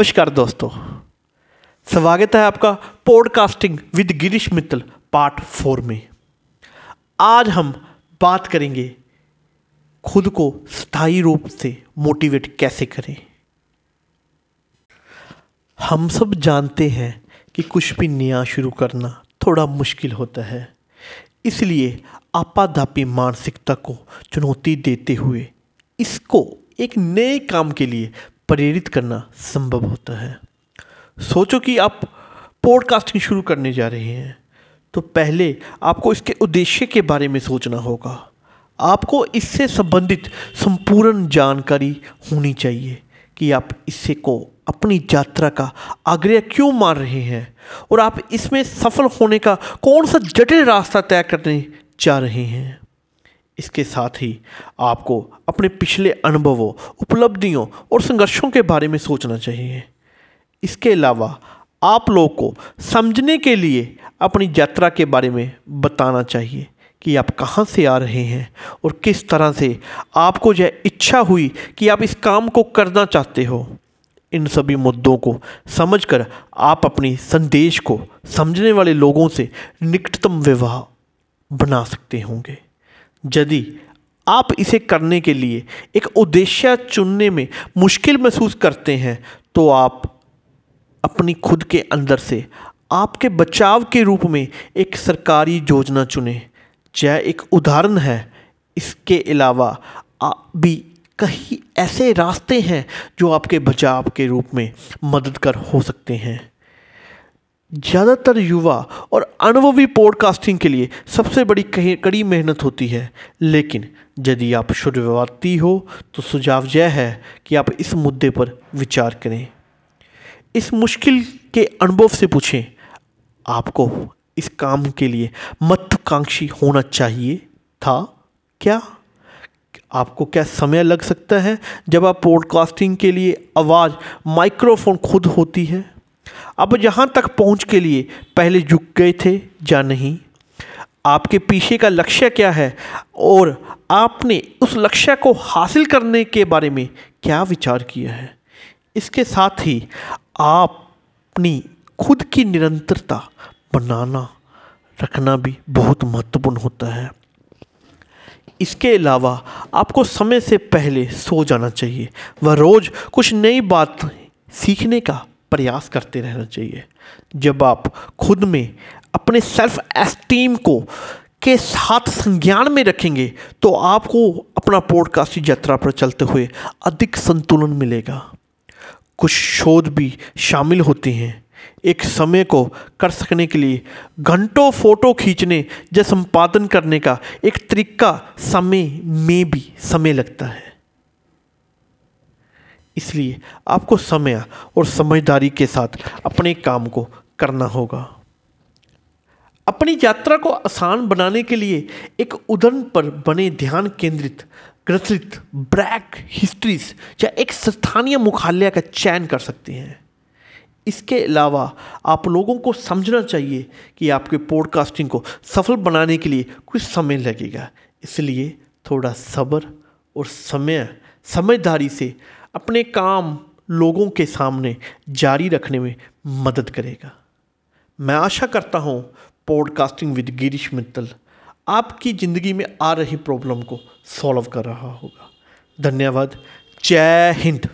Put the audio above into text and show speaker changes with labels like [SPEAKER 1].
[SPEAKER 1] नमस्कार दोस्तों। स्वागत है आपका podcasting with Girish Mittal part four में। आज हम बात करेंगे खुद को स्थायी रूप से मोटिवेट कैसे करें। हम सब जानते हैं कि कुछ भी नया शुरू करना थोड़ा मुश्किल होता है। इसलिए आपाधापी मानसिकता को चुनौती देते हुए इसको एक नए काम के लिए प्रेरित करना संभव होता है। सोचो कि आप पॉडकास्टिंग शुरू करने जा रहे हैं तो पहले आपको इसके उद्देश्य के बारे में सोचना होगा। आपको इससे संबंधित संपूर्ण जानकारी होनी चाहिए कि आप इससे को अपनी यात्रा का आग्रह क्यों मार रहे हैं और आप इसमें सफल होने का कौन सा जटिल रास्ता तय करने जा रहे हैं। इसके साथ ही आपको अपने पिछले अनुभवों, उपलब्धियों और संघर्षों के बारे में सोचना चाहिए। इसके अलावा आप लोग को समझने के लिए अपनी यात्रा के बारे में बताना चाहिए कि आप कहाँ से आ रहे हैं और किस तरह से आपको यह इच्छा हुई कि आप इस काम को करना चाहते हो। इन सभी मुद्दों को समझकर आप अपनी संदेश को समझने वाले लोगों से निकटतम विवाह बना सकते होंगे। यदि आप इसे करने के लिए एक उद्देश्य चुनने में मुश्किल महसूस करते हैं तो आप अपनी खुद के अंदर से आपके बचाव के रूप में एक सरकारी योजना चुनें। यह एक उदाहरण है। इसके अलावा आप भी कई ऐसे रास्ते हैं जो आपके बचाव के रूप में मददगार हो सकते हैं। ज़्यादातर युवा और अनुभवी पॉडकास्टिंग के लिए सबसे बड़ी कड़ी मेहनत होती है। लेकिन यदि आप शुरुआती हो तो सुझाव यह है कि आप इस मुद्दे पर विचार करें। इस मुश्किल के अनुभव से पूछें, आपको इस काम के लिए महत्वाकांक्षी होना चाहिए था क्या? आपको क्या समय लग सकता है जब आप पॉडकास्टिंग के लिए आवाज़ माइक्रोफोन खुद होती है? अब यहाँ तक पहुँच के लिए पहले झुक गए थे या नहीं? आपके पीछे का लक्ष्य क्या है? और आपने उस लक्ष्य को हासिल करने के बारे में क्या विचार किया है? इसके साथ ही आप अपनी खुद की निरंतरता बनाना रखना भी बहुत महत्वपूर्ण होता है। इसके अलावा आपको समय से पहले सो जाना चाहिए। वह रोज़ कुछ नई बात सीखने का प्रयास करते रहना चाहिए। जब आप खुद में अपने सेल्फ एस्टीम को के साथ संज्ञान में रखेंगे तो आपको अपना पॉडकास्ट यात्रा पर चलते हुए अधिक संतुलन मिलेगा। कुछ शोध भी शामिल होते हैं। एक समय को कर सकने के लिए घंटों फ़ोटो खींचने या संपादन करने का एक तरीका समय में भी समय लगता है। इसलिए आपको समय और समझदारी के साथ अपने काम को करना होगा। अपनी यात्रा को आसान बनाने के लिए एक उदन पर बने ध्यान केंद्रित ग्रथित ब्रैक हिस्ट्रीज या एक स्थानीय मुख्यालय का चयन कर सकते हैं। इसके अलावा आप लोगों को समझना चाहिए कि आपके पॉडकास्टिंग को सफल बनाने के लिए कुछ समय लगेगा, इसलिए थोड़ा सब्र और समय, समझदारी से अपने काम लोगों के सामने जारी रखने में मदद करेगा। मैं आशा करता हूँ पॉडकास्टिंग विद गिरीश मित्तल आपकी ज़िंदगी में आ रही प्रॉब्लम को सॉल्व कर रहा होगा। धन्यवाद। जय हिंद।